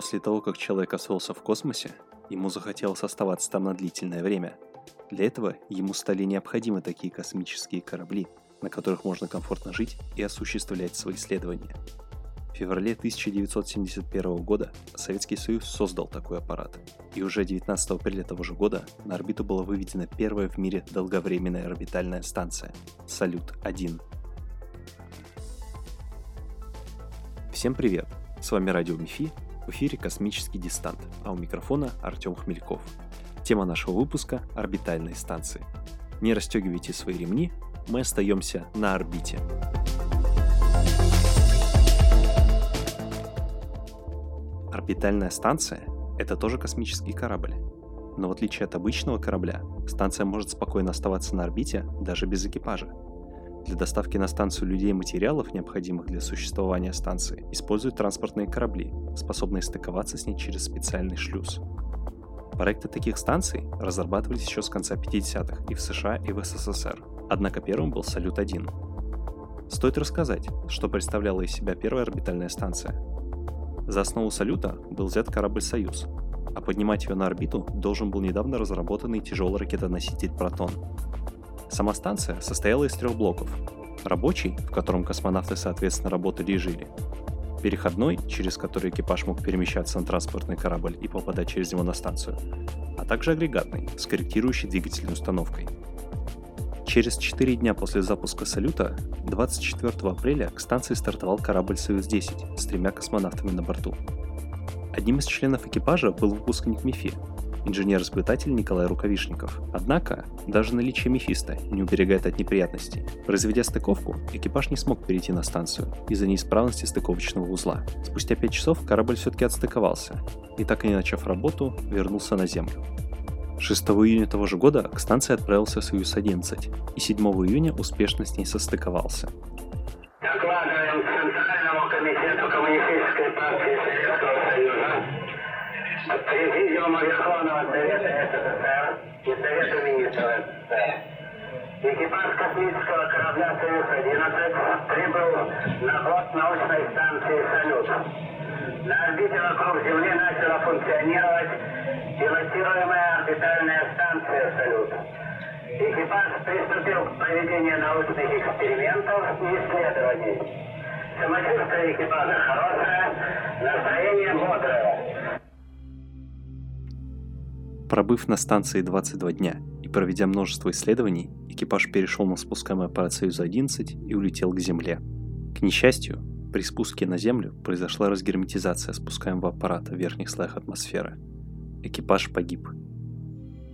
После того, как человек освоился в космосе, ему захотелось оставаться там на длительное время. Для этого ему стали необходимы такие космические корабли, на которых можно комфортно жить и осуществлять свои исследования. В феврале 1971 года Советский Союз создал такой аппарат, и уже 19 апреля того же года на орбиту была выведена первая в мире долговременная орбитальная станция – «Салют-1». Всем привет! С вами Радио МИФИ в эфире «Космический дистант», а у микрофона Артем Хмельков. Тема нашего выпуска – орбитальные станции. Не расстегивайте свои ремни, мы остаемся на орбите. Орбитальная станция – это тоже космический корабль. Но в отличие от обычного корабля, станция может спокойно оставаться на орбите даже без экипажа – для доставки на станцию людей и материалов, необходимых для существования станции, используют транспортные корабли, способные стыковаться с ней через специальный шлюз. Проекты таких станций разрабатывались еще с конца 50-х и в США, и в СССР. Однако первым был «Салют-1». Стоит рассказать, что представляла из себя первая орбитальная станция. За основу «Салюта» был взят корабль «Союз», а поднимать ее на орбиту должен был недавно разработанный тяжелый ракетоноситель «Протон», Сама станция состояла из трех блоков. Рабочий, в котором космонавты соответственно работали и жили. Переходной, через который экипаж мог перемещаться на транспортный корабль и попадать через него на станцию. А также агрегатный, с корректирующей двигательной установкой. Через 4 дня после запуска салюта, 24 апреля, к станции стартовал корабль «Союз-10» с тремя космонавтами на борту. Одним из членов экипажа был выпускник МИФИ, инженер-испытатель Николай Рукавишников. Однако, даже наличие Мефиста не уберегает от неприятностей. Произведя стыковку, экипаж не смог перейти на станцию из-за неисправности стыковочного узла. Спустя 5 часов корабль все-таки отстыковался и, так и не начав работу, вернулся на Землю. 6 июня того же года к станции отправился Союз-11 и 7 июня успешно с ней состыковался. Президиума Верховного Совета СССР и Совета Министров. Экипаж космического корабля «Союз-11» прибыл на борт научной станции «Салют». На орбите вокруг Земли начала функционировать пилотируемая орбитальная станция «Салют». Экипаж приступил к проведению научных экспериментов и исследований. Самочувствие экипажа хорошее, настроение бодрое. Пробыв на станции 22 дня и проведя множество исследований, экипаж перешел на спускаемый аппарат Союз-11 и улетел к Земле. К несчастью, при спуске на Землю произошла разгерметизация спускаемого аппарата в верхних слоях атмосферы. Экипаж погиб.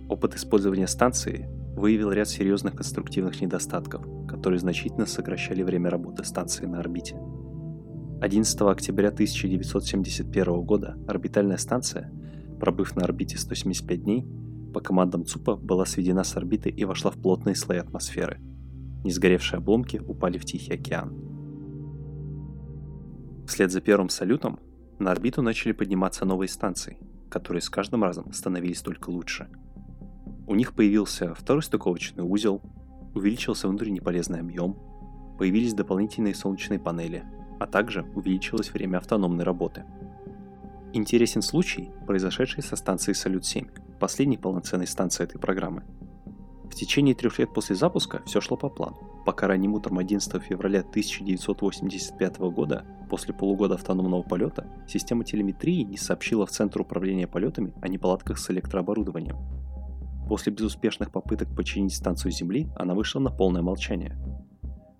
Опыт использования станции выявил ряд серьезных конструктивных недостатков, которые значительно сокращали время работы станции на орбите. 11 октября 1971 года орбитальная станция – пробыв на орбите 175 дней, по командам ЦУПа была сведена с орбиты и вошла в плотные слои атмосферы. Несгоревшие обломки упали в Тихий океан. Вслед за первым салютом на орбиту начали подниматься новые станции, которые с каждым разом становились только лучше. У них появился второй стыковочный узел, увеличился внутренний полезный объем, появились дополнительные солнечные панели, а также увеличилось время автономной работы – Интересен случай, произошедший со станцией Салют-7, последней полноценной станции этой программы. В течение трех лет после запуска все шло по плану, пока ранним утром 11 февраля 1985 года, после полугода автономного полета, система телеметрии не сообщила в Центр управления полетами о неполадках с электрооборудованием. После безуспешных попыток починить станцию Земли, она вышла на полное молчание.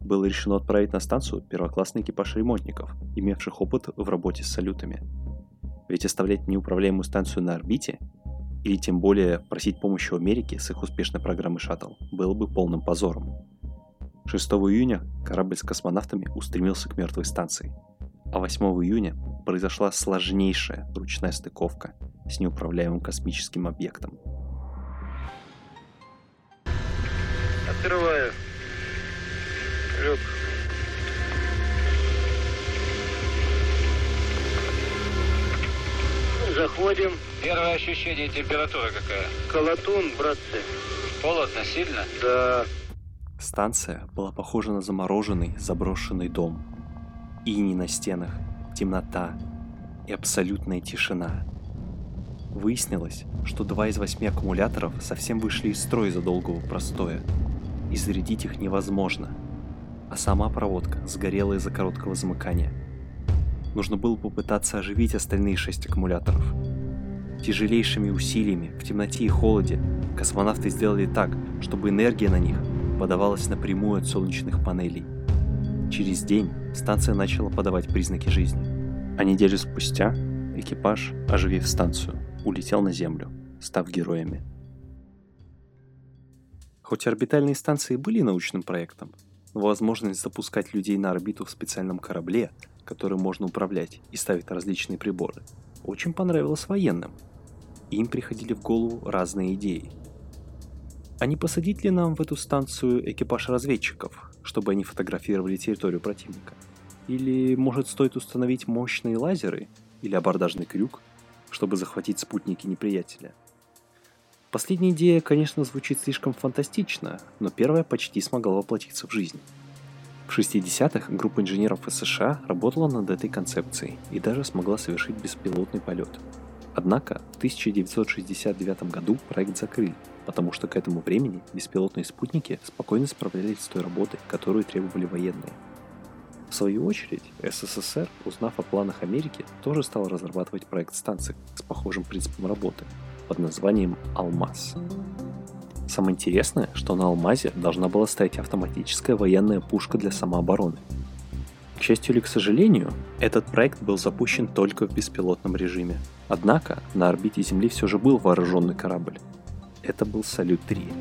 Было решено отправить на станцию первоклассный экипаж ремонтников, имевших опыт в работе с салютами – ведь оставлять неуправляемую станцию на орбите, или тем более просить помощи у Америки с их успешной программой «Шаттл» было бы полным позором. 6 июня корабль с космонавтами устремился к мертвой станции, а 8 июня произошла сложнейшая ручная стыковка с неуправляемым космическим объектом. Открываю. Люк. Заходим. Первое ощущение, температура какая? Колотун, братцы. Холодно, сильно? Да. Станция была похожа на замороженный, заброшенный дом. Ини на стенах, темнота. и абсолютная тишина. Выяснилось, что два из восьми аккумуляторов совсем вышли из строя из-за долгого простоя, и зарядить их невозможно, а сама проводка сгорела из-за короткого замыкания. Нужно было попытаться оживить остальные шесть аккумуляторов. Тяжелейшими усилиями, в темноте и холоде, космонавты сделали так, чтобы энергия на них подавалась напрямую от солнечных панелей. Через день станция начала подавать признаки жизни. А неделю спустя экипаж, оживив станцию, улетел на Землю, став героями. Хоть орбитальные станции были научным проектом, но возможность запускать людей на орбиту в специальном корабле, который можно управлять и ставить различные приборы, очень понравилась военным. Им приходили в голову разные идеи. А не посадить ли нам в эту станцию экипаж разведчиков, чтобы они фотографировали территорию противника? Или, может, стоит установить мощные лазеры или абордажный крюк, чтобы захватить спутники неприятеля – Последняя идея, конечно, звучит слишком фантастично, но первая почти смогла воплотиться в жизнь. В 60-х группа инженеров из США работала над этой концепцией и даже смогла совершить беспилотный полет. Однако в 1969 году проект закрыли, потому что к этому времени беспилотные спутники спокойно справлялись с той работой, которую требовали военные. В свою очередь, СССР, узнав о планах Америки, тоже стал разрабатывать проект станций с похожим принципом работы – под названием «Алмаз». Самое интересное, что на «Алмазе» должна была стоять автоматическая военная пушка для самообороны. К счастью или к сожалению, этот проект был запущен только в беспилотном режиме. Однако на орбите Земли все же был вооруженный корабль. Это был «Салют-3».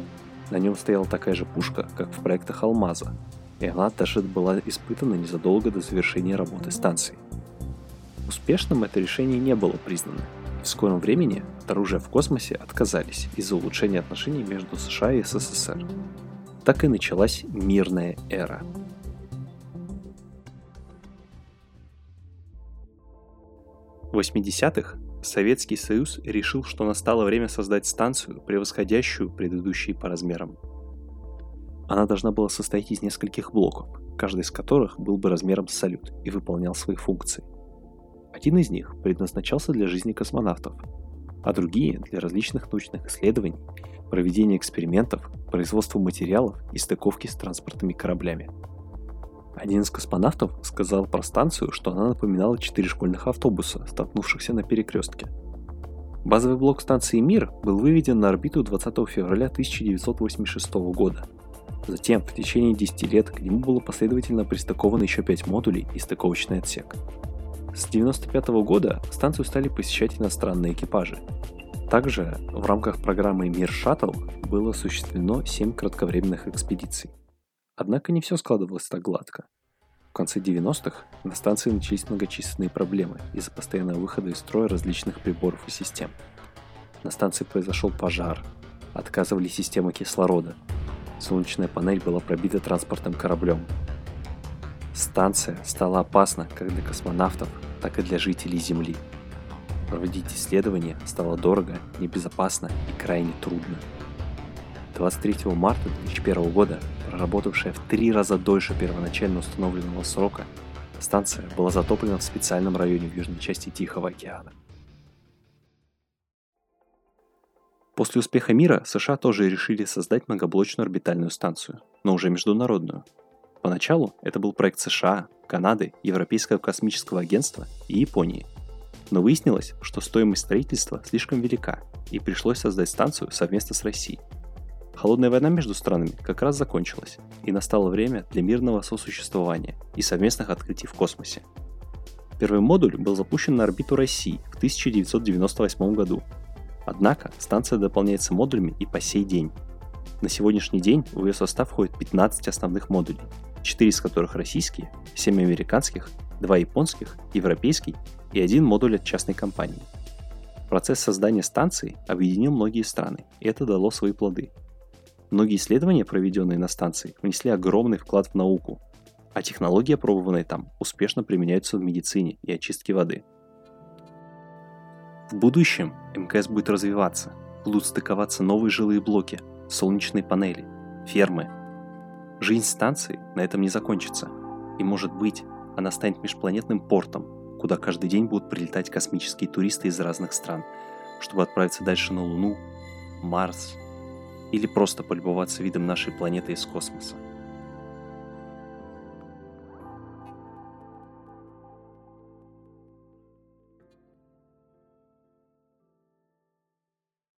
На нем стояла такая же пушка, как в проектах «Алмаза», и она даже была испытана незадолго до завершения работы станции. Успешным это решение не было признано, в скором времени от оружия в космосе отказались из-за улучшения отношений между США и СССР. Так и началась мирная эра. В 80-х Советский Союз решил, что настало время создать станцию, превосходящую предыдущие по размерам. Она должна была состоять из нескольких блоков, каждый из которых был бы размером с салют и выполнял свои функции. Один из них предназначался для жизни космонавтов, а другие для различных научных исследований, проведения экспериментов, производства материалов и стыковки с транспортными кораблями. Один из космонавтов сказал про станцию, что она напоминала четыре школьных автобуса, столкнувшихся на перекрестке. Базовый блок станции «Мир» был выведен на орбиту 20 февраля 1986 года. Затем, в течение 10 лет, к нему было последовательно пристыковано еще 5 модулей и стыковочный отсек – с 1995 года станцию стали посещать иностранные экипажи. Также в рамках программы «Мир Шаттл» было осуществлено 7 кратковременных экспедиций. Однако не все складывалось так гладко. В конце 90-х на станции начались многочисленные проблемы из-за постоянного выхода из строя различных приборов и систем. На станции произошел пожар, отказывали системы кислорода, солнечная панель была пробита транспортным кораблем. Станция стала опасна как для космонавтов, так и для жителей Земли. Проводить исследования стало дорого, небезопасно и крайне трудно. 23 марта 2001 года, проработавшая в три раза дольше первоначально установленного срока, станция была затоплена в специальном районе в южной части Тихого океана. После успеха мира США тоже решили создать многоблочную орбитальную станцию, но уже международную – Поначалу это был проект США, Канады, Европейского космического агентства и Японии. Но выяснилось, что стоимость строительства слишком велика, и пришлось создать станцию совместно с Россией. Холодная война между странами как раз закончилась, и настало время для мирного сосуществования и совместных открытий в космосе. Первый модуль был запущен на орбиту России в 1998 году. Однако станция дополняется модулями и по сей день. На сегодняшний день в ее состав входит 15 основных модулей, 4 из которых российские, 7 американских, 2 японских, европейский и один модуль от частной компании. Процесс создания станции объединил многие страны, и это дало свои плоды. Многие исследования, проведенные на станции, внесли огромный вклад в науку, а технологии, опробованные там, успешно применяются в медицине и очистке воды. В будущем МКС будет развиваться, будут стыковаться новые жилые блоки, солнечные панели, фермы, Жизнь станции на этом не закончится, и может быть, она станет межпланетным портом, куда каждый день будут прилетать космические туристы из разных стран, чтобы отправиться дальше на Луну, Марс или просто полюбоваться видом нашей планеты из космоса.